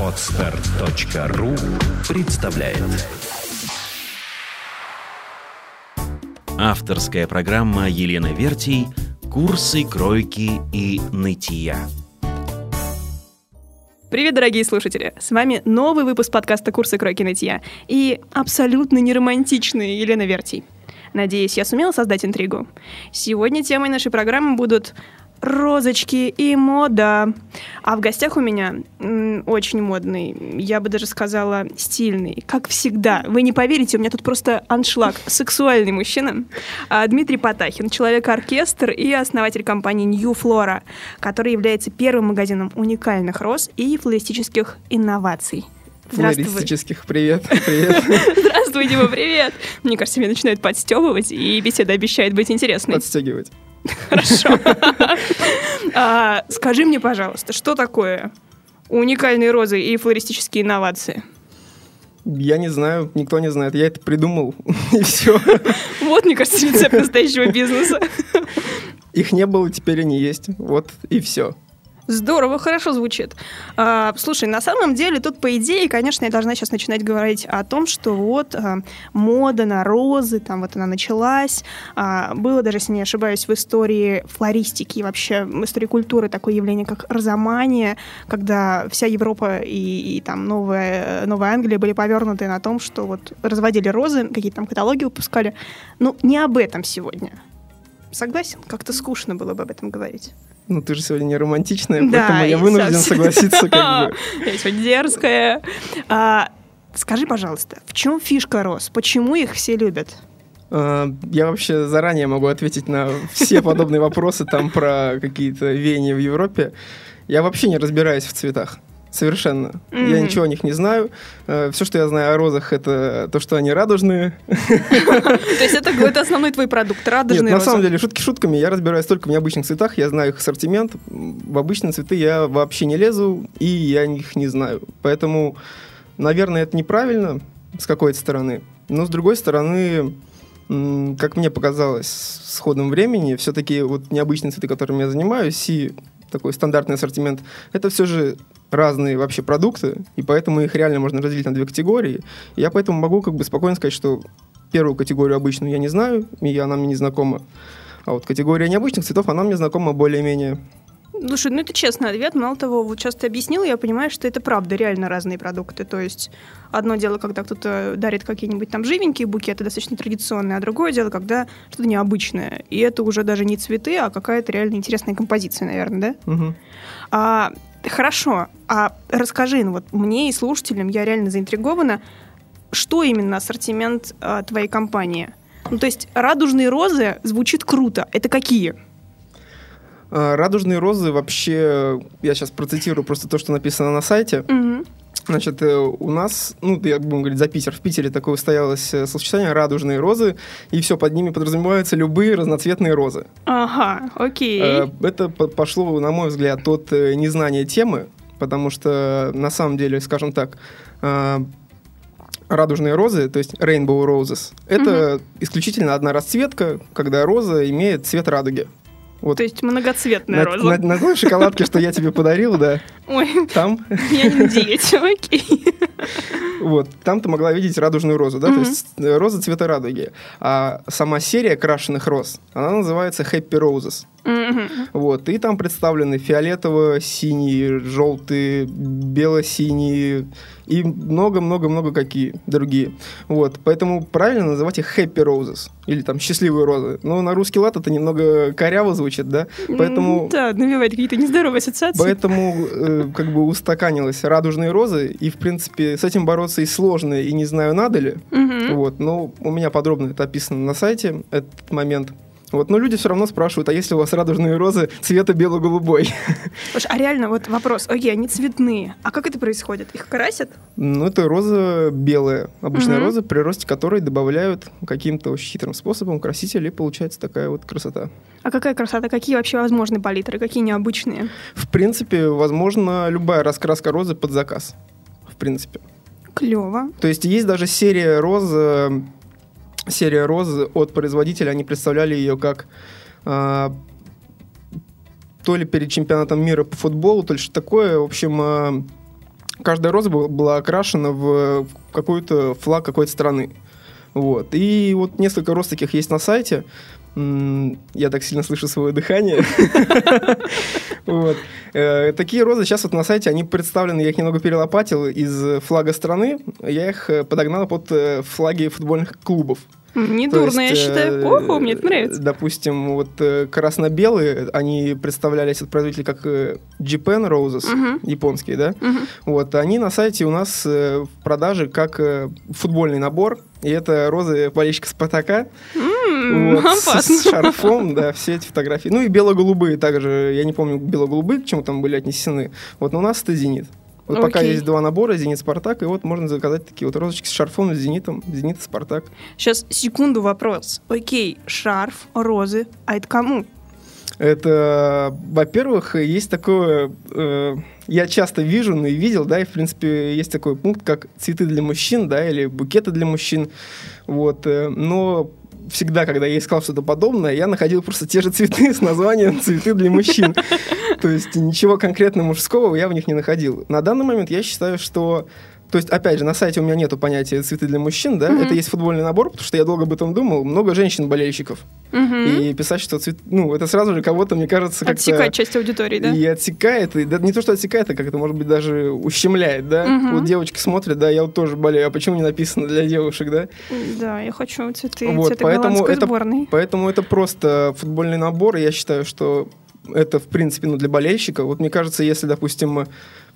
Отстар.ру представляет Авторская программа Елены Вертий «Курсы кройки и нытья». Привет, дорогие слушатели! С вами новый выпуск подкаста «Курсы кройки нытья» и абсолютно неромантичная Елена Вертий. Надеюсь, я сумела создать интригу. Сегодня темой нашей программы будут розочки и мода. А в гостях у меня очень модный, я бы даже сказала, стильный. Как всегда. Вы не поверите, у меня тут просто аншлаг. Сексуальный мужчина. А, Дмитрий Потахин, человек-оркестр и основатель компании New Flora, который является первым магазином уникальных роз и флористических инноваций. Флористических привет, привет. Здравствуй, Дима, привет. Мне кажется, меня начинают подстебывать, и беседа обещает быть интересной. Подстегивать. Хорошо. А, скажи мне, пожалуйста, что такое уникальные розы и флористические инновации? Я не знаю, никто не знает. Я это придумал, и все. Вот, мне кажется, рецепт настоящего бизнеса. Их не было, теперь они есть. Вот и все. Здорово, хорошо звучит. А, слушай, на самом деле тут, по идее, конечно, я должна сейчас начинать говорить о том, что вот а, мода на розы, там вот она началась. А, было даже, если не ошибаюсь, в истории флористики и вообще в истории культуры такое явление, как розомания, когда вся Европа и, и там Новая, Новая Англия были повернуты на том, что вот разводили розы, какие-то там каталоги выпускали. Ну, не об этом сегодня. Согласен? Как-то скучно было бы об этом говорить. Ну, ты же сегодня не романтичная, Да, поэтому я вынужден совсем. согласиться, как бы. Я сегодня дерзкая. А, скажи, пожалуйста, в чем фишка роз? Почему их все любят? А, Я вообще заранее могу ответить на все подобные вопросы там про какие-то веяния в Европе. Я вообще не разбираюсь в цветах. Совершенно. Я Мгм. ничего о них не знаю. Все, что я знаю о розах, это то, что они радужные. То есть это основной твой продукт, радужные на самом деле, шутки шутками, я разбираюсь только в необычных цветах, я знаю их ассортимент. В обычные цветы я вообще не лезу, и я их не знаю. Поэтому, наверное, это неправильно с какой-то стороны. Но с другой стороны, как мне показалось с ходом времени, все-таки вот необычные цветы, которыми я занимаюсь, и такой стандартный ассортимент, это все же разные вообще продукты, и поэтому их реально можно разделить на две категории. Я поэтому могу как бы спокойно сказать, что первую категорию обычную я не знаю, и она мне не знакома. А вот категория необычных цветов, она мне знакома более-менее. Слушай, ну это честный ответ. Мало того, вот сейчас ты объяснил, я понимаю, что это правда реально разные продукты. То есть одно дело, когда кто-то дарит какие-нибудь там живенькие букеты, достаточно традиционные, а другое дело, когда что-то необычное. И это уже даже не цветы, а какая-то реально интересная композиция, наверное, да? Мгм. А, хорошо, а расскажи, ну вот мне и слушателям, я реально заинтригована, что именно ассортимент а, твоей компании? Ну, то есть радужные розы звучит круто. Это какие? А, Радужные розы вообще, я сейчас процитирую просто то, что написано на сайте. Мгм. Значит, э, у нас, ну, я будем говорить за Питер, в Питере такое устоялось э, словосочетание «радужные розы», и все, под ними подразумеваются любые разноцветные розы. Ага, окей. Э, Это по- пошло, на мой взгляд, от э, незнания темы, потому что, на самом деле, скажем так, э, радужные розы, то есть rainbow roses, это исключительно одна расцветка, когда роза имеет цвет радуги. Вот То есть многоцветная на, роза. на- на той шоколадке, что я тебе подарил, да, Ой, там, я не диете, окей. вот, там ты могла видеть радужную розу, да, то есть э, роза цвета радуги. А сама серия крашеных роз, она называется Happy Roses. Вот, и там представлены фиолетово-синие, желтые, бело-синие и много-много-много какие другие. Вот, поэтому правильно называть их happy roses или там счастливые розы. Но на русский лад это немного коряво звучит, да? Поэтому, М, Да, навевает какие-то нездоровые ассоциации. поэтому э, как бы устаканилось радужные розы, и в принципе с этим бороться и сложно, и не знаю, надо ли. Мгм. Вот, но у меня подробно это описано на сайте, этот момент. Вот, но люди все равно спрашивают, а если у вас радужные розы цвета бело-голубой? Слушай, а реально вот вопрос, окей, они цветные, а как это происходит? Их красят? Ну, это роза белая, обычная Мгм. роза, при росте которой добавляют каким-то очень хитрым способом краситель, и получается такая вот красота. А какая красота? Какие вообще возможны палитры? Какие необычные? В принципе, возможно, любая раскраска розы под заказ. В принципе. Клево. То есть есть даже серия роз, э, серия роз от производителя, они представляли ее как а, то ли перед чемпионатом мира по футболу, то ли что такое. В общем, э, каждая роза была, окрашена в какой-то флаг какой-то страны. Вот. И вот несколько роз таких есть на сайте. Я так сильно слышу свое дыхание. Э, Такие розы сейчас вот на сайте, они представлены, я их немного перелопатил из флага страны. Я их э, подогнал под э, флаги футбольных клубов. Недурно, я считаю. Ого, мне это нравится. Допустим, вот красно-белые, они представлялись от производителей как Japan Roses, японские, да? Вот, они на сайте у нас в продаже как футбольный набор. И это розы болельщика Спартака. Вот, с, с шарфом, да, все эти фотографии. Ну и бело-голубые также, я не помню, бело-голубые к чему там были отнесены. Вот, но у нас это «Зенит». Вот пока Окей. есть два набора, «Зенит», «Спартак», и вот можно заказать такие вот розочки с шарфом, с «Зенитом», «Зенит» «Спартак». Сейчас, секунду, вопрос. Окей, шарф, розы. А это кому? Это, во-первых, есть такое, э, я часто вижу, ну и видел, да, и в принципе есть такой пункт, как цветы для мужчин, да, или букеты для мужчин, вот, э, но всегда, когда я искал что-то подобное, я находил просто те же цветы с названием «цветы для мужчин». То есть ничего конкретно мужского я в них не находил. На данный момент я считаю, что то есть, опять же, на сайте у меня нету понятия цветы для мужчин, да, Мгм. это есть футбольный набор, потому что я долго об этом думал, много женщин-болельщиков. Мгм. И писать, что цвет... Ну, это сразу же кого-то, мне кажется, как-то... Отсекать часть аудитории, да? И отсекает, и да, не то, что отсекает, а как это, может быть, даже ущемляет, да? Мгм. Вот девочки смотрят, да, я вот тоже болею, а почему не написано для девушек, да? Да, я хочу цветы, Вот, цветы поэтому это- сборной. Поэтому это просто футбольный набор, и я считаю, что это, в принципе, ну, для болельщика. Вот мне кажется, если, допустим,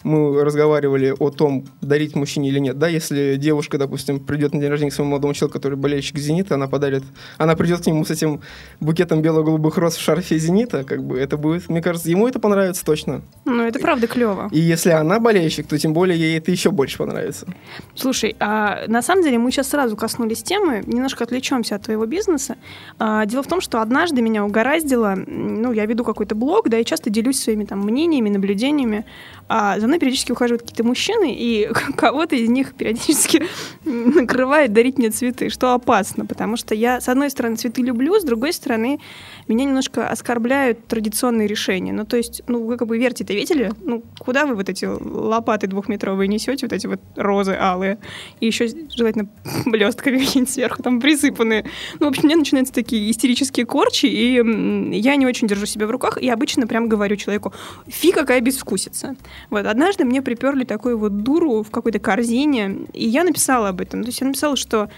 мы разговаривали о том, дарить мужчине или нет, да, если девушка, допустим, придет на день рождения к своему молодому человеку, который болельщик «Зенита», она подарит, она придет к нему с этим букетом бело-голубых роз в шарфе «Зенита», как бы это будет, мне кажется, ему это понравится точно. Ну, это правда клево. И если она болельщик, то тем более ей это еще больше понравится. Слушай, а на самом деле мы сейчас сразу коснулись темы, немножко отвлечемся от твоего бизнеса. А, дело в том, что однажды меня угораздило, ну, я веду какой-то блог, да, и часто делюсь своими там мнениями, наблюдениями. А за мной периодически ухаживают какие-то мужчины, и кого-то из них периодически накрывает дарить мне цветы, что опасно, потому что я, с одной стороны, цветы люблю, с другой стороны, меня немножко оскорбляют традиционные решения. Ну, то есть, ну, вы как бы верьте-то видели? Ну, куда вы вот эти лопаты двухметровые несете, вот эти вот розы алые, и еще желательно блестками какие-нибудь сверху там присыпанные. Ну, в общем, у меня начинаются такие истерические корчи, и я не очень держу себя в руках, и обычно прям говорю человеку, фи, какая безвкусица. Вот, однажды мне приперли такую вот дуру в какой-то корзине, и я написала об этом. То есть я написала, что,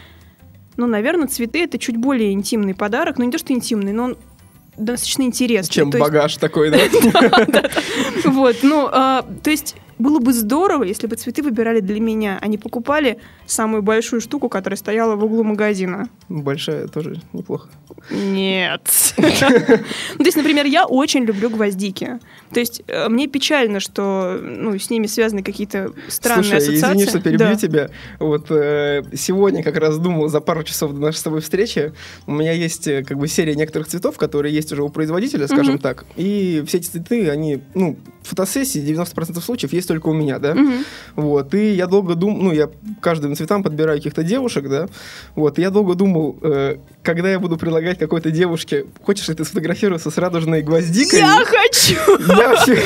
ну, наверное, цветы — это чуть более интимный подарок, ну, не то, что интимный, но он достаточно интересный. Чем То есть- багаж такой, да? вот, ну, а, то есть было бы здорово, если бы цветы выбирали для меня, а не покупали самую большую штуку, которая стояла в углу магазина. Большая тоже неплохо. Нет. Ну, То есть, например, я очень люблю гвоздики. То есть э, мне печально, что ну, с ними связаны какие-то странные ассоциации. извини, что перебью тебя. Вот э, сегодня как раз думал за пару часов до нашей с тобой встречи. У меня есть э, как бы серия некоторых цветов, которые есть уже у производителя, скажем так. И все эти цветы, они, ну, фотосессии 90% случаев есть только у меня, да. Мгм. Вот, и я долго думал, ну, я каждым цветам подбираю каких-то девушек, да, вот, и я долго думал, э, когда я буду предлагать какой-то девушке, хочешь ли ты сфотографироваться с радужной гвоздикой? Я хочу! Я, вообще,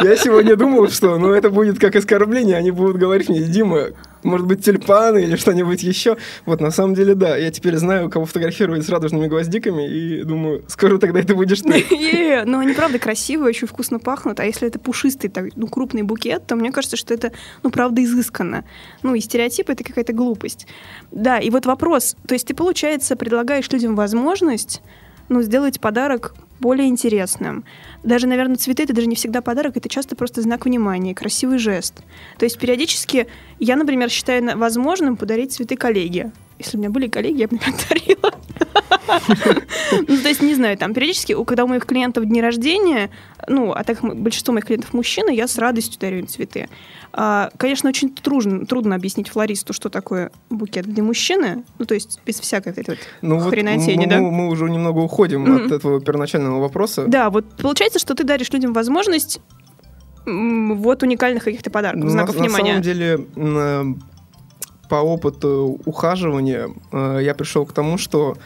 я сегодня думал, что ну, это будет как оскорбление, они будут говорить мне, Дима, может быть, тюльпаны или что-нибудь еще. Вот на самом деле, да, я теперь знаю, кого фотографировать с радужными гвоздиками, и думаю, скоро тогда это будешь ты. Но они, правда, красивые, очень вкусно пахнут. А если это пушистый, ну, крупный букет, то мне кажется, что это, ну, правда, изысканно. Ну, и стереотип — это какая-то глупость. Да, и вот вопрос. То есть ты, получается, предлагаешь людям возможность ну, сделать подарок более интересным. Даже, наверное, цветы — это даже не всегда подарок, это часто просто знак внимания, красивый жест. То есть периодически я, например, считаю возможным подарить цветы коллеге. Если у меня были коллеги, я бы, например, дарила. Ну, то есть, не знаю, там, периодически, когда у моих клиентов дни рождения, ну, а так большинство моих клиентов мужчины, я с радостью дарю им цветы. А, Конечно, очень трудно, трудно объяснить флористу, что такое букет для мужчины, ну, то есть, без всякой этой вот Ну вот хренотени, мы, да? мы- уже немного уходим Мгм. от этого первоначального вопроса. Да, вот получается, что ты даришь людям возможность вот уникальных каких-то подарков, Ну, знаков на, на внимания. самом деле, э, по опыту ухаживания э, я пришел к тому, что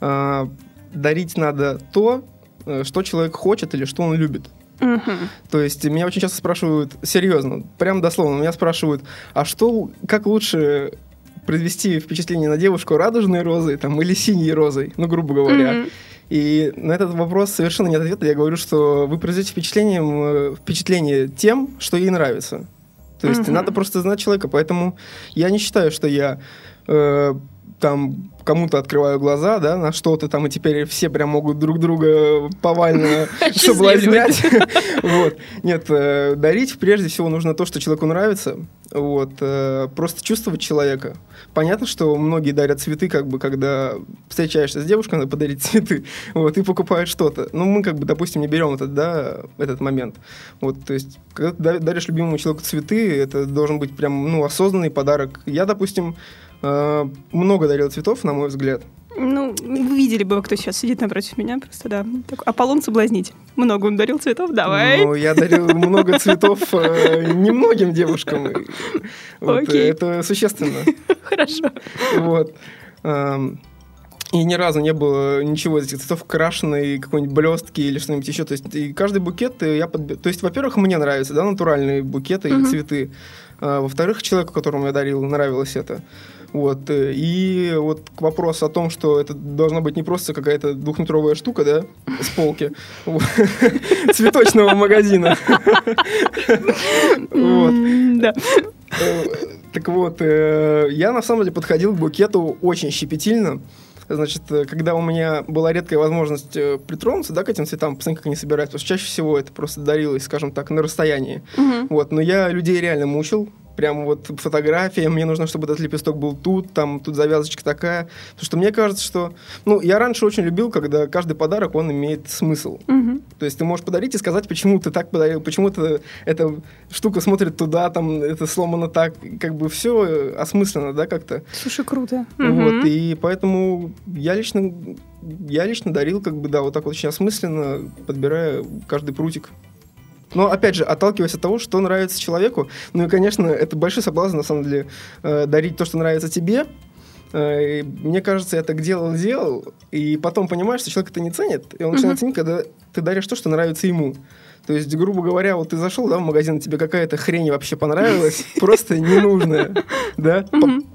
э, дарить надо то, э, что человек хочет или что он любит. Мгм. То есть меня очень часто спрашивают, серьезно, прям дословно, меня спрашивают, а что, как лучше произвести впечатление на девушку радужной розой там, или синей розой, ну, грубо говоря. Мгм. И на этот вопрос совершенно нет ответа. Я говорю, что вы произведете впечатлением, э, впечатление тем, что ей нравится. То есть Мгм. надо просто знать человека. Поэтому я не считаю, что я э, там кому-то открываю глаза, да, на что-то там, и теперь все прям могут друг друга повально соблазнять. Вот. Нет, э, дарить прежде всего нужно то, что человеку нравится. Вот. э, Просто чувствовать человека. Понятно, что многие дарят цветы, как бы, когда встречаешься с девушкой, надо подарить цветы, вот, и покупают что-то. Ну, мы, как бы, допустим, не берем этот, да, этот момент. Вот, то есть, когда ты да- даришь любимому человеку цветы, это должен быть прям, ну, осознанный подарок. Я, допустим, много дарил цветов, на мой взгляд. Ну, вы видели бы, кто сейчас сидит напротив меня, просто да. Такой Аполлон соблазнить. Много он дарил цветов, давай. Ну, я дарил много цветов э, немногим девушкам. Вот, Окей. Это существенно. Хорошо. Вот. Ам, И ни разу не было ничего из этих цветов крашеной, какой-нибудь блестки или что-нибудь еще. То есть и каждый букет э, я подб- То есть, во-первых, мне нравятся, да, натуральные букеты Мгм. и цветы. А, во-вторых, человеку, которому я дарил, нравилось это. Вот. э, И вот к вопросу о том, что это должна быть не просто какая-то двухметровая штука, да, с полки цветочного магазина. Да. Э, Так вот, э, я на самом деле подходил к букету очень щепетильно. Значит, когда у меня была редкая возможность притронуться да, к этим цветам, посмотреть, как они собираются, потому что чаще всего это просто дарилось, скажем так, на расстоянии. Мгм. Вот, но я людей реально мучил. Прям вот фотография, мне нужно, чтобы этот лепесток был тут, там, тут завязочка такая. Потому что мне кажется, что... Ну, я раньше очень любил, когда каждый подарок, он имеет смысл. Мгм. То есть ты можешь подарить и сказать, почему ты так подарил, почему ты, эта штука смотрит туда, там, это сломано так. Как бы все осмысленно, да, как-то. Слушай, круто. Вот, Мгм. и поэтому я лично, я лично дарил, как бы, да, вот так вот очень осмысленно, подбирая каждый прутик. Но, опять же, отталкиваясь от того, что нравится человеку. Ну и, конечно, это большой соблазн, на самом деле, э, дарить то, что нравится тебе. Э, мне кажется, я так делал-делал, и потом понимаешь, что человек это не ценит, и он начинает Мгм. ценить, когда ты даришь то, что нравится ему. То есть, грубо говоря, вот ты зашел да, в магазин, тебе какая-то хрень вообще понравилась, просто ненужная, да,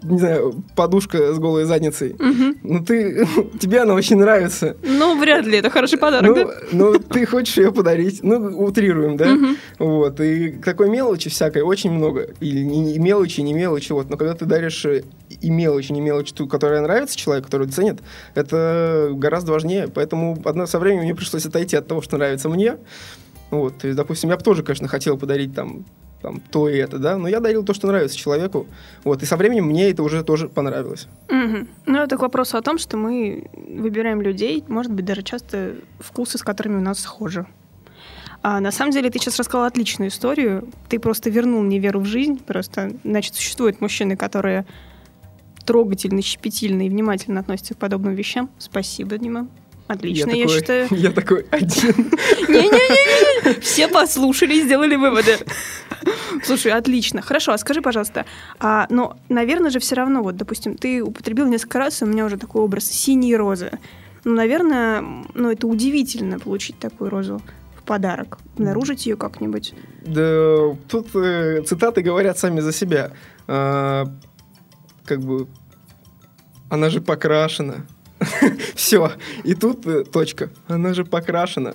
не знаю, подушка с голой задницей. Ну ты, тебе она очень нравится. Ну, вряд ли это хороший подарок, Ну, да? ну, ты хочешь ее подарить. Ну, утрируем, да? Вот. И такой мелочи всякой очень много. И мелочи, не мелочи. Вот. Но когда ты даришь э, и мелочи, не мелочи, ту, которая нравится человеку, который ценит, это гораздо важнее. Поэтому одно со временем мне пришлось отойти от того, что нравится мне. Вот. То есть, допустим, я бы тоже, конечно, хотел подарить там там, то и это, да, но я дарил то, что нравится человеку, вот, и со временем мне это уже тоже понравилось. Мгм. Ну, это к вопросу о том, что мы выбираем людей, может быть, даже часто вкусы, с которыми у нас схожи. А на самом деле ты сейчас рассказала отличную историю. Ты просто вернул мне веру в жизнь. Просто, значит, существуют мужчины, которые трогательно, щепетильно и внимательно относятся к подобным вещам. Спасибо, Дима. Отлично, я, такой, считаю. Я такой один. Не-не-не, все послушали и сделали выводы. Слушай, отлично. Хорошо, а скажи, пожалуйста, а, но, наверное же, все равно, вот, допустим, ты употребил несколько раз, и у меня уже такой образ синей розы. Ну, наверное, ну, это удивительно получить такую розу в подарок, обнаружить ее как-нибудь. Да, тут э, цитаты говорят сами за себя. А, как бы, она же покрашена. Все. И тут э, точка. Она же покрашена.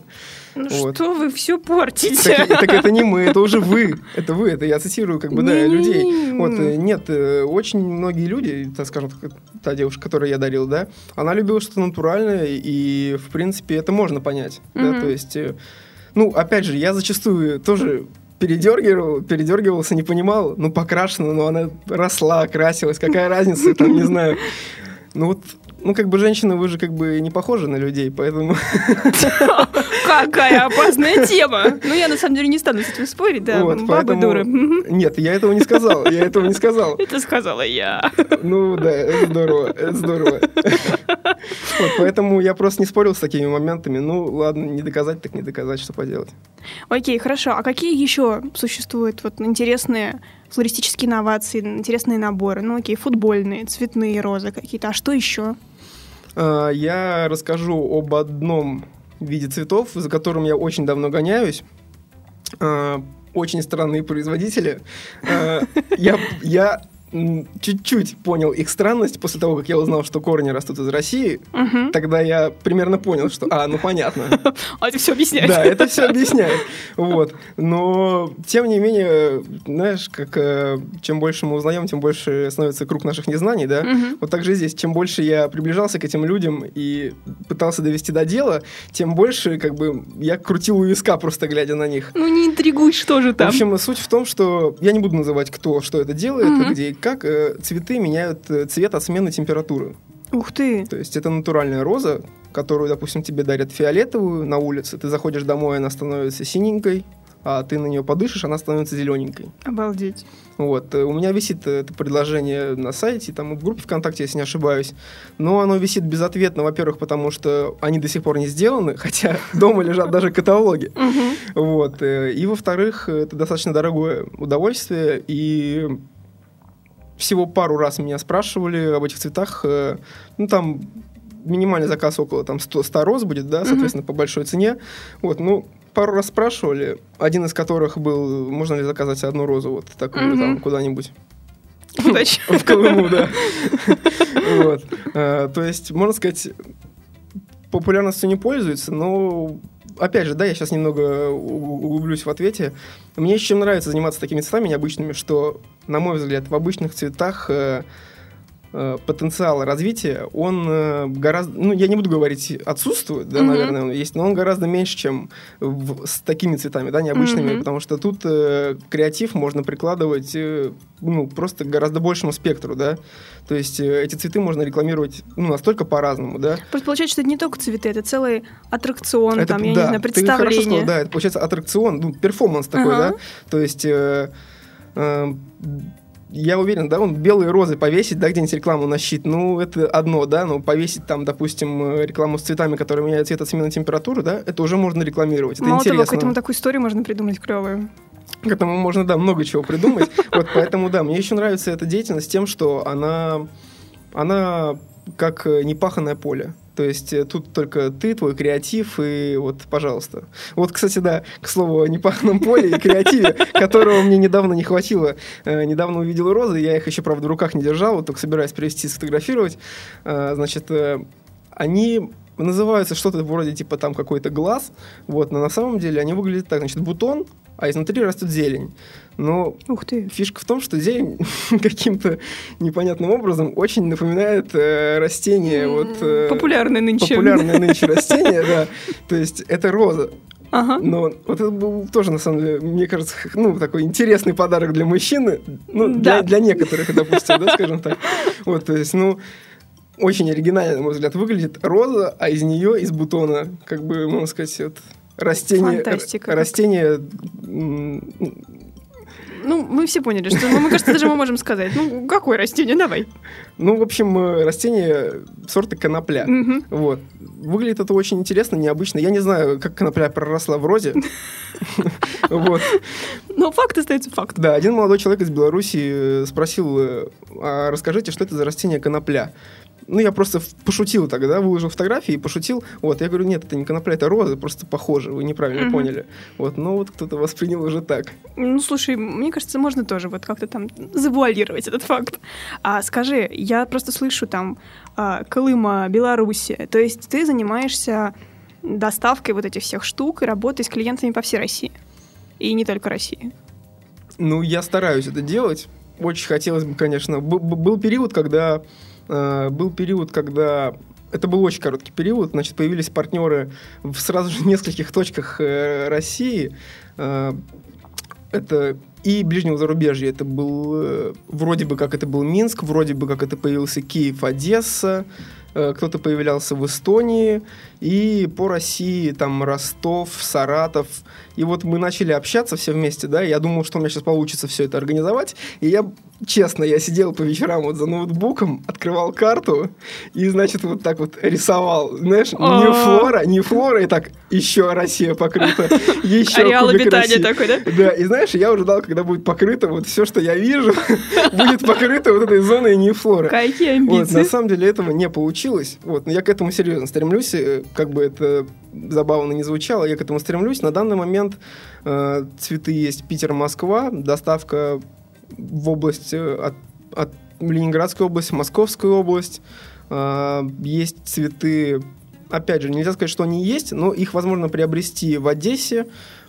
Ну Вот. что вы все портите? Так, так это не мы, это уже вы. Это вы, это я цитирую, как бы, да, людей. Вот, э, нет, э, очень многие люди, так скажем, та девушка, которую я дарил, да, она любила что-то натуральное, и, в принципе, это можно понять. Да, то есть, э, ну, опять же, я зачастую тоже передергивал, передергивался, не понимал, ну, покрашена, но она росла, красилась, какая разница, там, не знаю. Ну, вот, ну, как бы женщины, вы же как бы не похожи на людей, поэтому... Какая опасная тема! Ну, я на самом деле не стану с этим спорить, да, Вот, бабы поэтому- дуры. Нет, я этого не сказал, я этого не сказал. Это сказала я. Ну да, это здорово, это здорово. Вот, поэтому я просто не спорил с такими моментами. Ну ладно, не доказать, так не доказать, что поделать. Окей, хорошо. А какие еще существуют вот интересные флористические инновации, интересные наборы? Ну, окей, футбольные, цветные розы какие-то. А что еще? А, Я расскажу об одном виде цветов, за которым я очень давно гоняюсь. э, очень странные производители. Э, я, я чуть-чуть понял их странность после того, как я узнал, что корни растут из России. Угу. Тогда я примерно понял, что, а, ну понятно. А это все объясняет. Да, это все объясняет. Вот. Но, тем не менее, знаешь, как э, чем больше мы узнаем, тем больше становится круг наших незнаний, да? Угу. Вот так же здесь. Чем больше я приближался к этим людям и пытался довести до дела, тем больше, как бы, я крутил у виска, просто глядя на них. Ну, не интригуй, что же там. В общем, суть в том, что я не буду называть, кто что это делает, угу. где как э, цветы меняют э, цвет от смены температуры. Ух ты! То есть это натуральная роза, которую, допустим, тебе дарят фиолетовую на улице. Ты заходишь домой, она становится синенькой, а ты на нее подышишь, она становится зелененькой. Обалдеть. Вот. Э, у меня висит это предложение на сайте, там в группе ВКонтакте, если не ошибаюсь. Но оно висит безответно, во-первых, потому что они до сих пор не сделаны, хотя дома лежат даже каталоги. Вот. И, во-вторых, это достаточно дорогое удовольствие, и всего пару раз меня спрашивали об этих цветах. Э, ну, там минимальный заказ около там 100, 100 роз будет, да, соответственно, mm-hmm. по большой цене. Вот, ну, пару раз спрашивали, один из которых был, можно ли заказать одну розу вот такую mm-hmm. там куда-нибудь. Удачи. В Колыму, да. Э, то есть, можно сказать, популярностью не пользуется, но опять же, да, я сейчас немного углублюсь в ответе. Мне еще нравится заниматься такими цветами необычными, что, на мой взгляд, в обычных цветах э, Э, потенциал развития, он э, гораздо, ну, я не буду говорить отсутствует, да, mm-hmm. наверное, он есть, но он гораздо меньше, чем в, с такими цветами, да, необычными, mm-hmm. потому что тут э, креатив можно прикладывать, э, ну, просто гораздо большему спектру, да, то есть э, эти цветы можно рекламировать, ну, настолько по-разному, да. Просто получается, что это не только цветы, это целый аттракцион, это, там, я да, не знаю, представление. Ты хорошо сказал, да, это получается аттракцион, ну, перформанс такой, uh-huh. да, то есть... Э, э, я уверен, да, он белые розы повесить, да, где-нибудь рекламу на щит, ну, это одно, да, но повесить там, допустим, рекламу с цветами, которые меняют цвет от смены температуры, да, это уже можно рекламировать, это Мало интересно. того, к этому такую историю можно придумать клевую. К этому можно, да, много чего придумать. Вот поэтому, да, мне еще нравится эта деятельность тем, что она, она как непаханное поле. То есть э, тут только ты, твой креатив, и вот, пожалуйста. Вот, кстати, да, к слову о непаханном поле и креативе, которого мне недавно не хватило. Э, недавно увидел розы, я их еще, правда, в руках не держал, вот только собираюсь привезти, сфотографировать. Э, значит, они называются что-то вроде типа там какой-то глаз, вот, но на самом деле они выглядят так, значит, бутон, а изнутри растет зелень. Но Ух ты. фишка в том, что зелень каким-то непонятным образом очень напоминает э, растение. Mm-hmm. Вот, э, популярное нынче. Популярное нынче растение, да. То есть это роза. Ага. Но вот это был тоже, на самом деле, мне кажется, ну, такой интересный подарок для мужчины. Ну, да. для, для некоторых, допустим, да, скажем так. Вот, то есть, ну, очень оригинально, на мой взгляд, выглядит роза, а из нее, из бутона, как бы, можно сказать, вот, растение... Фантастика. Растение ну, мы все поняли, что, ну, мне кажется, даже мы можем сказать. Ну, какое растение? Давай. Ну, в общем, э, растение сорта конопля. Угу. Вот. Выглядит это очень интересно, необычно. Я не знаю, как конопля проросла в розе. Вот. Но факт остается факт. Да, один молодой человек из Беларуси э, спросил, э, а расскажите, что это за растение конопля? Ну, я просто пошутил тогда, выложил фотографии и пошутил. Вот, я говорю, нет, это не конопля, это роза, просто похоже, вы неправильно угу. поняли. Вот, но вот кто-то воспринял уже так. Ну, слушай, мне кажется, можно тоже вот как-то там завуалировать этот факт. А скажи, я просто слышу там а, Колыма, Белоруссия, то есть ты занимаешься доставкой вот этих всех штук и работой с клиентами по всей России. И не только России. Ну, я стараюсь это делать. Очень хотелось бы, конечно. Б- был период, когда Э, был период, когда это был очень короткий период, значит, появились партнеры в сразу же нескольких точках э, России. Э, это и ближнего зарубежья. Это был вроде бы как это был Минск, вроде бы как это появился Киев, Одесса, кто-то появлялся в Эстонии, и по России там Ростов, Саратов. И вот мы начали общаться все вместе, да, я думал, что у меня сейчас получится все это организовать, и я честно, я сидел по вечерам вот за ноутбуком, открывал карту и, значит, вот так вот рисовал. Знаешь, не а. флора, не флора, и так еще Россия покрыта, еще Ареал обитания такой, да? Да, и знаешь, я уже ждал, когда будет покрыто вот все, что я вижу, будет покрыто вот этой зоной не флора. Какие амбиции. Вот, на самом деле этого не получилось. Вот, но я к этому серьезно стремлюсь, э, как бы это забавно не звучало, я к этому стремлюсь. На данный момент э, цветы есть Питер-Москва, доставка в область э, от, от Ленинградской области, Московскую область. Э, есть цветы, опять же, нельзя сказать, что они есть, но их возможно приобрести в Одессе,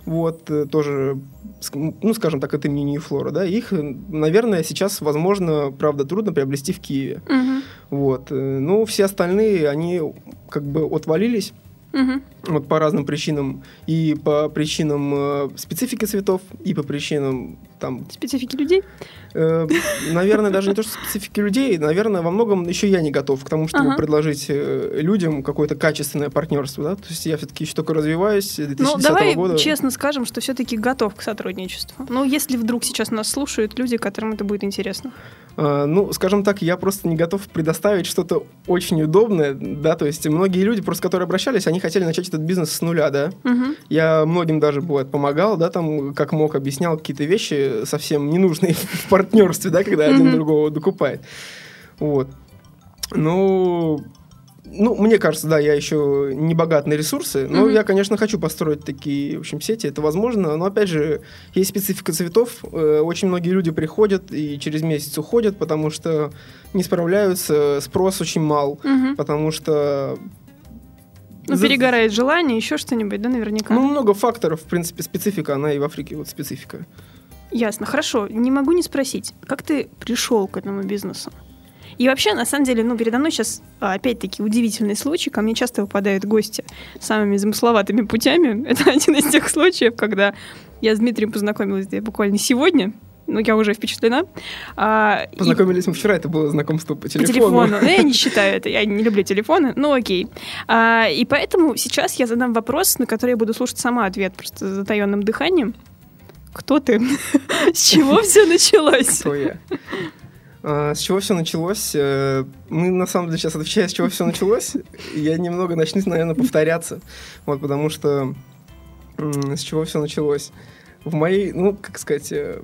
вот, э, тоже, ну, скажем так, это мини флора, да, их, наверное, сейчас, возможно, правда, трудно приобрести в Киеве. Мгм. Вот. э, Ну, все остальные, они как бы отвалились. Мгм. Вот по разным причинам. И по причинам э, специфики цветов, и по причинам там, Специфики людей? э, наверное, даже не то, что специфики людей, наверное, во многом еще я не готов к тому, чтобы Ага. предложить э, людям какое-то качественное партнерство, да. То есть я все-таки еще только развиваюсь. с 2010 Ну, давай года. честно скажем, что все-таки готов к сотрудничеству. Ну, если вдруг сейчас нас слушают люди, которым это будет интересно. А, Ну, скажем так, я просто не готов предоставить что-то очень удобное, да, то есть многие люди, просто которые обращались, они хотели начать этот бизнес с нуля, да. Мгм. Я многим даже, бывает, помогал, да, там, как мог, объяснял какие-то вещи совсем ненужные в партнерстве, да, когда один другого докупает. Вот. Ну, ну, мне кажется, да, я еще не богат на ресурсы, но Мгм. я, конечно, хочу построить такие, в общем, сети, это возможно, но, опять же, есть специфика цветов, э, очень многие люди приходят и через месяц уходят, потому что не справляются, спрос очень мал, Мгм. потому что... Ну, за- перегорает желание, еще что-нибудь, да, наверняка. ну, много факторов, в принципе, специфика, она и в Африке вот специфика. Ясно, хорошо. Не могу не спросить, как ты пришел к этому бизнесу? И вообще, на самом деле, ну, передо мной сейчас, а, опять-таки, удивительный случай. Ко мне часто выпадают гости самыми замысловатыми путями. Это один из тех случаев, когда я с Дмитрием познакомилась буквально сегодня. Ну, я уже впечатлена. А, и- Познакомились мы вчера, это было знакомство по по телефону. телефону. Ну, я не считаю это, я не люблю телефоны, ну окей. А, и поэтому сейчас я задам вопрос, на который я буду слушать сама ответ, просто с затаенным дыханием. Кто ты? С чего все началось? Кто я? А, С чего все началось? Э, Мы, на самом деле, сейчас отвечая, с чего все началось, я немного начну, наверное, повторяться. Вот, потому что с чего все началось? В моей, ну, как сказать, э,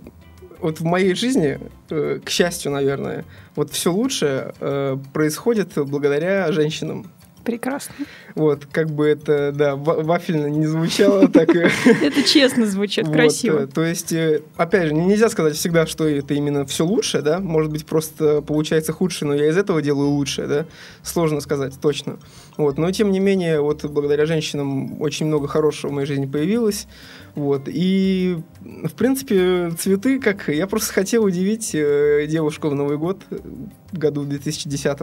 вот в моей жизни, э, к счастью, наверное, вот все лучшее э, происходит благодаря женщинам. Прекрасно. Вот, как бы это, да, ва- вафельно не звучало, так. Это честно звучит, красиво. э, то есть, опять же, нельзя сказать всегда, что это именно все лучше, да, может быть, просто получается худше, но я из этого делаю лучшее, да, сложно сказать точно. Вот, но тем не менее, вот благодаря женщинам очень много хорошего в моей жизни появилось, вот, и, в принципе, цветы, как, я просто хотел удивить э, девушку в Новый год, году в 2010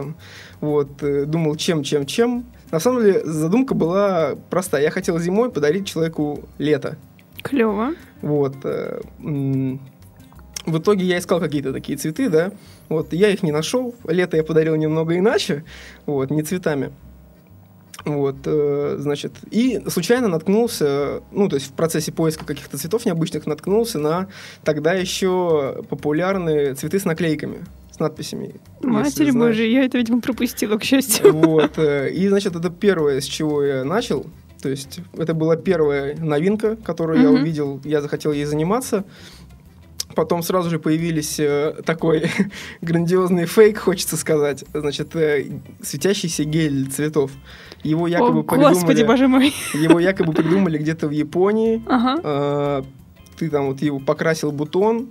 вот, э, думал, чем, чем, чем. На самом деле, задумка была простая. Я хотел зимой подарить человеку лето. Клево. Вот. э, В итоге я искал какие-то такие цветы, да. Вот, я их не нашел. Лето я подарил немного иначе, вот, не цветами. Вот, э, значит, и случайно наткнулся, ну, то есть в процессе поиска каких-то цветов необычных наткнулся на тогда еще популярные цветы с наклейками, с надписями. Матерь. Божья, я это, видимо, пропустила, к счастью. Вот. э, И, значит, это первое, с чего я начал. То есть это была первая новинка, которую я Мгм. увидел, я захотел ей заниматься. Потом сразу же появились э, такой грандиозный фейк, хочется сказать. Значит, э, светящийся гель цветов. Его якобы О, господи, придумали, боже мой. его якобы придумали где-то в Японии. Ага. Э, Ты там вот его покрасил бутон,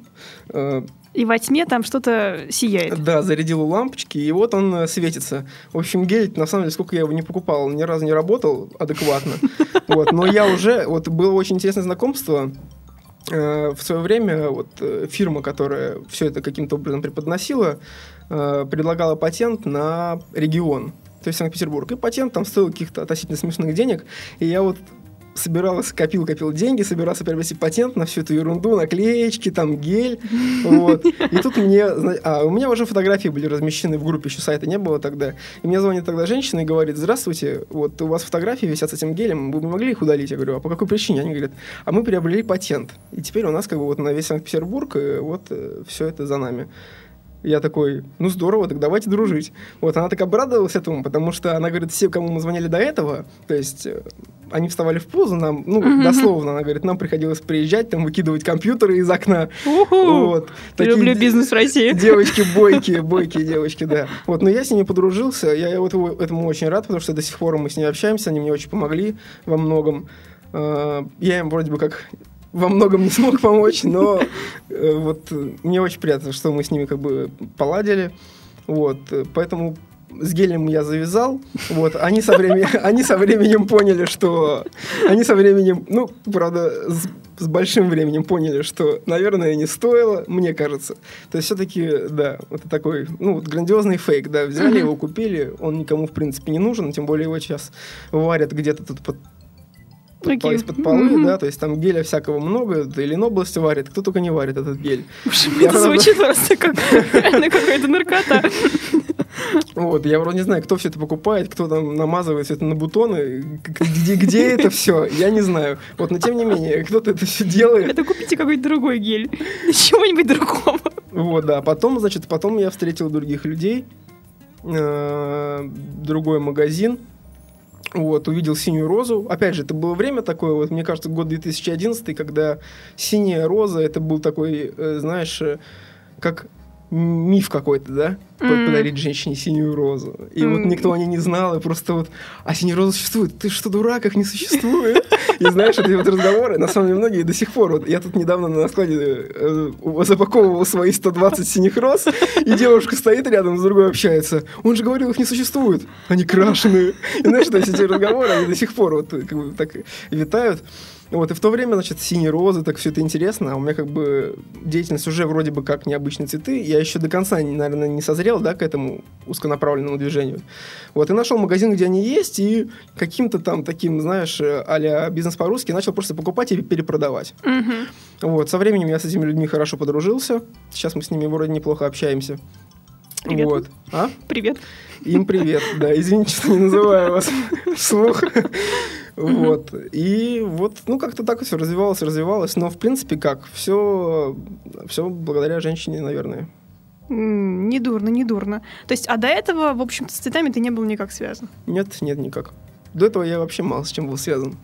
э, И во тьме там что-то сияет. Да, зарядил лампочки, и вот он э, светится. В общем, гель, на самом деле, сколько я его не покупал, ни разу не работал адекватно. Вот, но я уже, вот было очень интересное знакомство. Э, В свое время вот э, фирма, которая все это каким-то образом преподносила, предлагала патент на регион, то есть Санкт-Петербург. И патент там стоил каких-то относительно смешных денег. И я вот собирался, копил, копил деньги, собирался приобрести патент на всю эту ерунду, наклеечки, там гель, вот. И тут мне, а у меня уже фотографии были размещены в группе, еще сайта не было тогда. И мне звонит тогда женщина и говорит, здравствуйте, вот у вас фотографии висят с этим гелем, вы бы могли их удалить? Я говорю, а по какой причине? Они говорят, а мы приобрели патент. И теперь у нас как бы вот на весь Санкт-Петербург, э, вот все это за нами. Я такой, ну здорово, так давайте дружить. Вот она так обрадовалась этому, потому что она говорит, все, кому мы звонили до этого, то есть э, они вставали в позу нам, ну, Мгм. дословно, она говорит, нам приходилось приезжать, там, выкидывать компьютеры из окна. Уху! Вот. Такие Люблю бизнес в России. Девочки бойкие, бойкие девочки, да. Вот, но я с ними подружился, я вот этому очень рад, потому что до сих пор мы с ними общаемся, они мне очень помогли во многом. Э, Я им вроде бы как во многом не смог помочь, но э, вот э, мне очень приятно, что мы с ними как бы поладили. Вот, э, поэтому с гелем я завязал. Вот, они со, временем, они со временем поняли, что... Они со временем, ну, правда, с, с большим временем поняли, что, наверное, не стоило, мне кажется. То есть все-таки, да, это такой, ну, вот грандиозный фейк, да, взяли его, купили, он никому, в принципе, не нужен, тем более его сейчас варят где-то тут под Окей. из-под полы, Мгм. да, то есть там геля всякого много, да, или Ленобласти варит, кто только не варит этот гель. Я Это правда- звучит просто как реально какая-то наркота. Вот, я вроде не знаю, кто все это покупает, кто там намазывает все это на бутоны, где, где это все, я не знаю. Вот, но тем не менее, кто-то это все делает. Это купите какой-то другой гель. Чего-нибудь другого. Вот, да. Потом, значит, потом я встретил других людей, э, другой магазин, вот, увидел синюю розу. Опять же, это было время такое, вот, мне кажется, год 2011, когда синяя роза, это был такой, э, знаешь, э, как миф какой-то, да? М. Подарить женщине синюю розу. И вот М. никто о ней не знал, и просто вот, а синяя роза существует? Ты что, дурак, их не существует? И знаешь, эти вот разговоры, на самом деле, многие до сих пор, вот я тут недавно на складе э, запаковывал свои 120 синих роз, и девушка стоит рядом с другой общается. Он же говорил, их не существует. Они крашеные. И знаешь, то есть эти разговоры, они до сих пор вот как бы так витают. Вот, и в то время, значит, синие розы, так все это интересно, а у меня как бы деятельность уже вроде бы как необычные цветы, я еще до конца, наверное, не созрел, да, к этому узконаправленному движению. Вот, и нашел магазин, где они есть, и каким-то там таким, знаешь, а-ля бизнес по-русски начал просто покупать и перепродавать. Мгм. Вот, со временем я с этими людьми хорошо подружился, сейчас мы с ними вроде неплохо общаемся. Привет. Вот. А? Привет. Им привет, да. Извините, что не называю вас вслух. Вот. И вот, ну, как-то так все развивалось, развивалось. Но, в принципе, как? Все, все благодаря женщине, наверное. Не дурно, не дурно. То есть, а до этого, в общем-то, с цветами ты не был никак связан. Нет, нет, никак. До этого я вообще мало с чем был связан.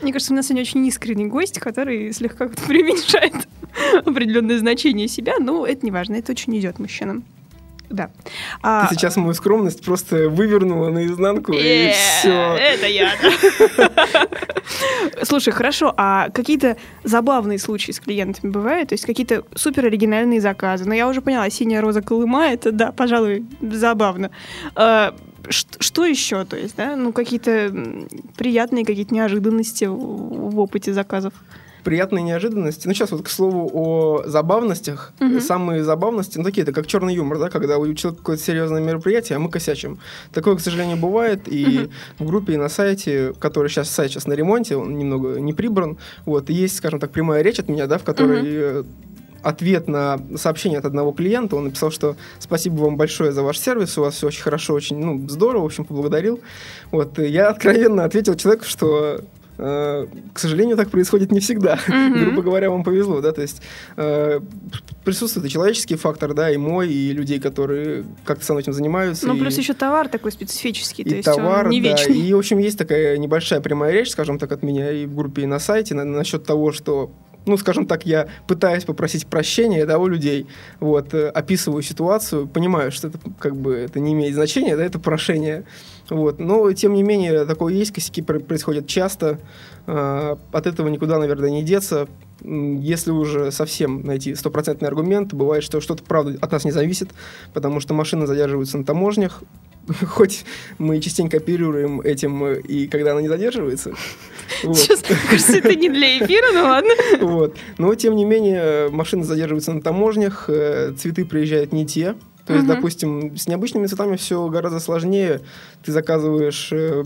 Мне кажется, у нас сегодня очень искренний гость, который слегка преуменьшает определенное значение себя, но это не важно, это очень идет мужчинам. Да. А, Ты сейчас мою скромность просто вывернула наизнанку, и э, все. Это я. Слушай, хорошо, а какие-то забавные случаи с клиентами бывают? То есть какие-то супер оригинальные заказы? Ну, я уже поняла, синяя роза Колыма, это, да, пожалуй, забавно. А, Что еще? То есть, да, ну, какие-то приятные какие-то неожиданности в опыте заказов? Приятные неожиданности. Ну, сейчас вот к слову о забавностях. Мгм. Самые забавности, ну, такие, это как черный юмор, да, когда у человека какое-то серьезное мероприятие, а мы косячим. Такое, к сожалению, бывает и в группе, и на сайте, который сейчас, сайт сейчас на ремонте, он немного не прибран, вот, и есть, скажем так, прямая речь от меня, да, в которой э, ответ на сообщение от одного клиента, он написал, что спасибо вам большое за ваш сервис, у вас все очень хорошо, очень, ну, здорово, в общем, поблагодарил. Вот, я откровенно ответил человеку, что к сожалению, так происходит не всегда. Мгм. Грубо говоря, вам повезло, да, то есть э, присутствует и человеческий фактор, да, и мой, и людей, которые как-то со мной этим занимаются. Ну, и- плюс еще товар такой специфический, то и есть товар, не да, вечный. и, в общем, есть такая небольшая прямая речь, скажем так, от меня и в группе, и на сайте на- насчет того, что ну, скажем так, я пытаюсь попросить прощения да, у людей, вот, э, описываю ситуацию, понимаю, что это как бы это не имеет значения, да, это прошение, вот, но тем не менее такое есть, косяки пр- происходят часто, а, от этого никуда, наверное, не деться, если уже совсем найти стопроцентный аргумент, бывает, что что-то, правда, от нас не зависит, потому что машины задерживаются на таможнях, хоть мы частенько оперируем этим, э, и когда она не задерживается. Вот. Сейчас, кажется, это не для эфира, ну ладно. Вот. Но, тем не менее, машины задерживаются на таможнях, э, цветы приезжают не те. То есть, допустим, с необычными цветами все гораздо сложнее. Ты заказываешь э,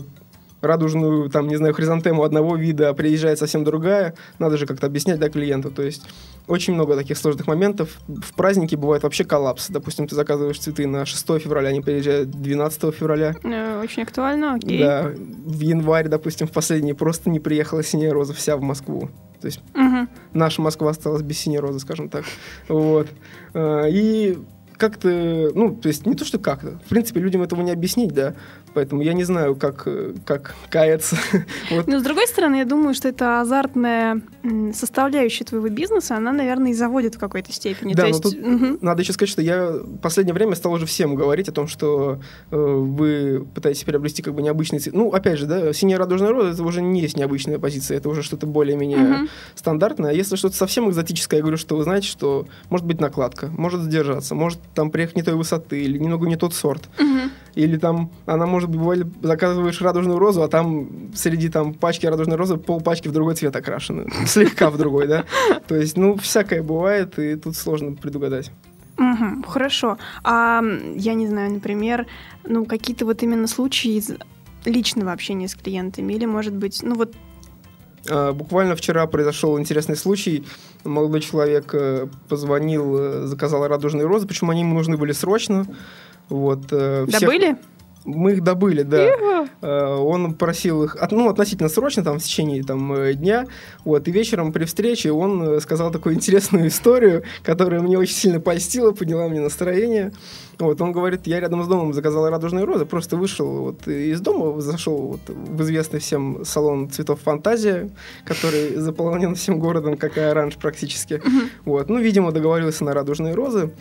радужную, там, не знаю, хризантему одного вида, а приезжает совсем другая. Надо же как-то объяснять, да, клиенту. То есть, очень много таких сложных моментов. В праздники бывает вообще коллапс. Допустим, ты заказываешь цветы на 6 февраля, они приезжают 12 февраля. Э, Очень актуально, окей. Да, в январь, допустим, в последний просто не приехала синяя роза вся в Москву. То есть Мгм. наша Москва осталась без синей розы, скажем так. Вот. А, И как-то, ну, то есть не то, что как-то, в принципе, людям этого не объяснить, да, поэтому я не знаю, как, как каяться. вот. Но с другой стороны, я думаю, что это азартная составляющая твоего бизнеса, она, наверное, и заводит в какой-то степени. Да, То но есть, тут мгм. надо еще сказать, что я в последнее время стал уже всем говорить о том, что э, вы пытаетесь приобрести как бы необычный цвет. Ну, опять же, да, синяя радужная роза это уже не есть необычная позиция, это уже что-то более-менее Мгм. стандартное. А если что-то совсем экзотическое, я говорю, что вы знаете, что может быть накладка, может задержаться, может там приехать не той высоты или немного не тот сорт. Мгм. Или там она может бывает, заказываешь радужную розу, а там среди там пачки радужной розы пол пачки в другой цвет окрашены. Слегка в другой, да. То есть, ну, всякое бывает, и тут сложно предугадать. Мгм, Хорошо. А я не знаю, например, ну, какие-то вот именно случаи из личного общения с клиентами, или, может быть, ну вот А, Буквально вчера произошел интересный случай. Молодой человек э, позвонил, э, заказал радужные розы, причем они ему нужны были срочно. Вот, э, всех- добыли? Мы их добыли, да. Э, Он просил их, ну, относительно срочно, там, в течение там, э, дня. Вот, и вечером при встрече он э, сказал такую интересную историю, которая мне очень сильно польстила, подняла мне настроение. Вот, он говорит, я рядом с домом заказал радужные розы, просто вышел вот из дома, зашел вот в известный всем салон цветов «Фантазия», который заполнен всем городом, как и оранж практически. Вот, ну, видимо, договорился на радужные розы.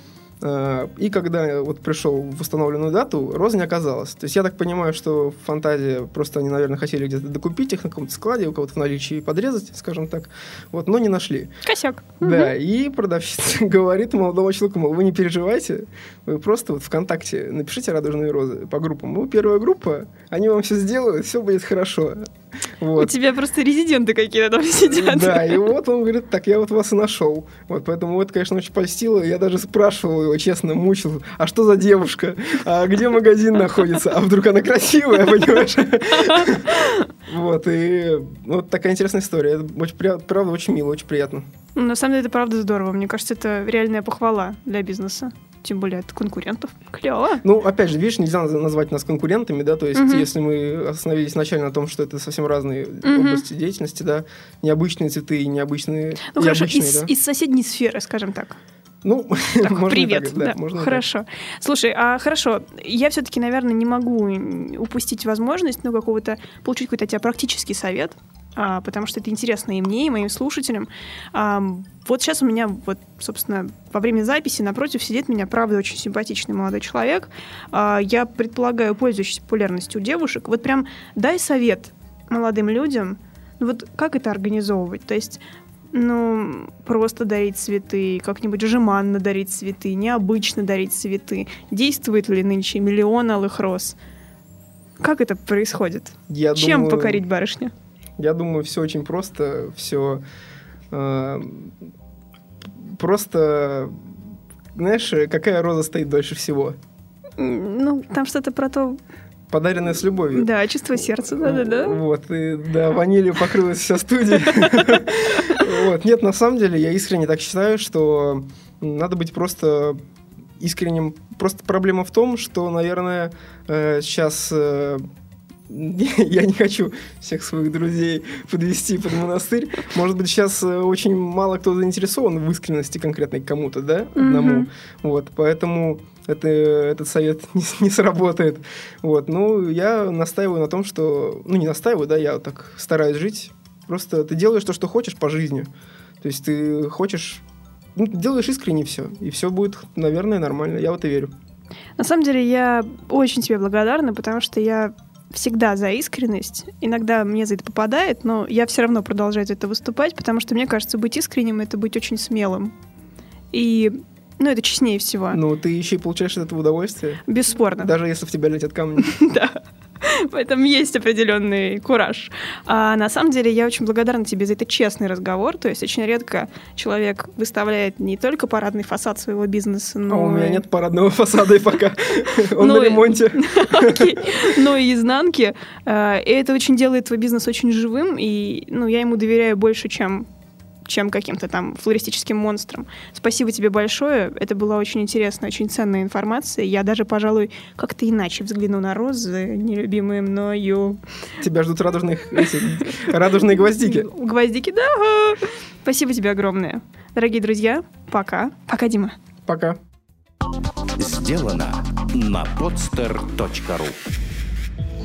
Э, И когда вот пришел в установленную дату, розы не оказалось. То есть я так понимаю, что фантазия, просто они, наверное, хотели где-то докупить их на каком-то складе, у кого-то в наличии подрезать, скажем так. Вот, но не нашли. Косяк. Да, и продавщица говорит молодому человеку, мол, вы не переживайте, вы просто вот ВКонтакте напишите «Радужные розы» по группам. Мы первая группа, они вам все сделают, все будет хорошо. У Вот. тебя просто резиденты какие-то там сидят. Да, и вот он говорит, так, я вот вас и нашел. Вот, поэтому это, конечно, очень польстило. Я даже спрашивал его, честно, мучил, а что за девушка? А где магазин находится? А вдруг она красивая, понимаешь? Вот, и вот такая интересная история. Это очень, правда, очень мило, очень приятно. Ну, На самом деле это правда здорово. Мне кажется, это реальная похвала для бизнеса. Тем более от конкурентов. Клево. Ну, опять же, видишь, нельзя наз- назвать нас конкурентами, да, то есть, Мгм. если мы остановились изначально на том, что это совсем разные Мгм. области деятельности, да, необычные цветы и необычные, Ну и хорошо, из, да. из соседней сферы, скажем так. Ну, Так, можно привет. так, да, можно и так. хорошо. Слушай, а хорошо, я все-таки, наверное, не могу упустить возможность, ну, какого-то, получить какой-то от тебя практический совет, а, потому что это интересно и мне, и моим слушателям. Ам, вот сейчас у меня, вот, собственно, во время записи напротив сидит меня, правда, очень симпатичный молодой человек. А, я предполагаю, пользующийся популярностью у девушек. Вот прям дай совет молодым людям, ну, вот как это организовывать? То есть ну, просто дарить цветы, как-нибудь жеманно дарить цветы, необычно дарить цветы. Действует ли нынче миллион алых роз? Как это происходит? Я Чем думаю- покорить барышню? Я думаю, все очень просто, все просто, знаешь, какая роза стоит дольше всего? Ну, там что-то про то... Подаренная с любовью. Да, чувство сердца, да-да-да. Вот, и да, ванилью покрылась вся студия. Вот, нет, на самом деле, я искренне так считаю, что надо быть просто искренним. Просто проблема в том, что, наверное, э, сейчас э, я не хочу всех своих друзей подвести под монастырь. Может быть, сейчас э, очень мало кто заинтересован в искренности конкретной кому-то, да, одному. Мгм. Вот, поэтому это, этот совет не, не сработает. Вот, ну, я настаиваю на том, что... Ну, не настаиваю, да, я вот так стараюсь жить. Просто ты делаешь то, что хочешь по жизни. То есть ты хочешь... Ну, ты делаешь искренне все, и все будет, наверное, нормально. Я в это верю. На самом деле, я очень тебе благодарна, потому что я всегда за искренность. Иногда мне за это попадает, но я все равно продолжаю за это выступать, потому что мне кажется, быть искренним — это быть очень смелым. И, ну, это честнее всего. Ну, ты еще и получаешь от этого удовольствие, Бесспорно. даже если в тебя летят камни. Да. В этом есть определенный кураж. А на самом деле я очень благодарна тебе за этот честный разговор. То есть очень редко человек выставляет не только парадный фасад своего бизнеса, А но у меня нет парадного фасада и пока. Он на ремонте. Но и изнанки. Э, И это очень делает твой бизнес очень живым, и ну, я ему доверяю больше, чем чем каким-то там флористическим монстром. Спасибо тебе большое. Это была очень интересная, очень ценная информация. Я даже, пожалуй, как-то иначе взгляну на розы, нелюбимые мною. Тебя ждут радужные, эти, радужные гвоздики. Гвоздики, да. Спасибо тебе огромное. Дорогие друзья, пока. Пока, Дима. Пока. Сделано на podster.ru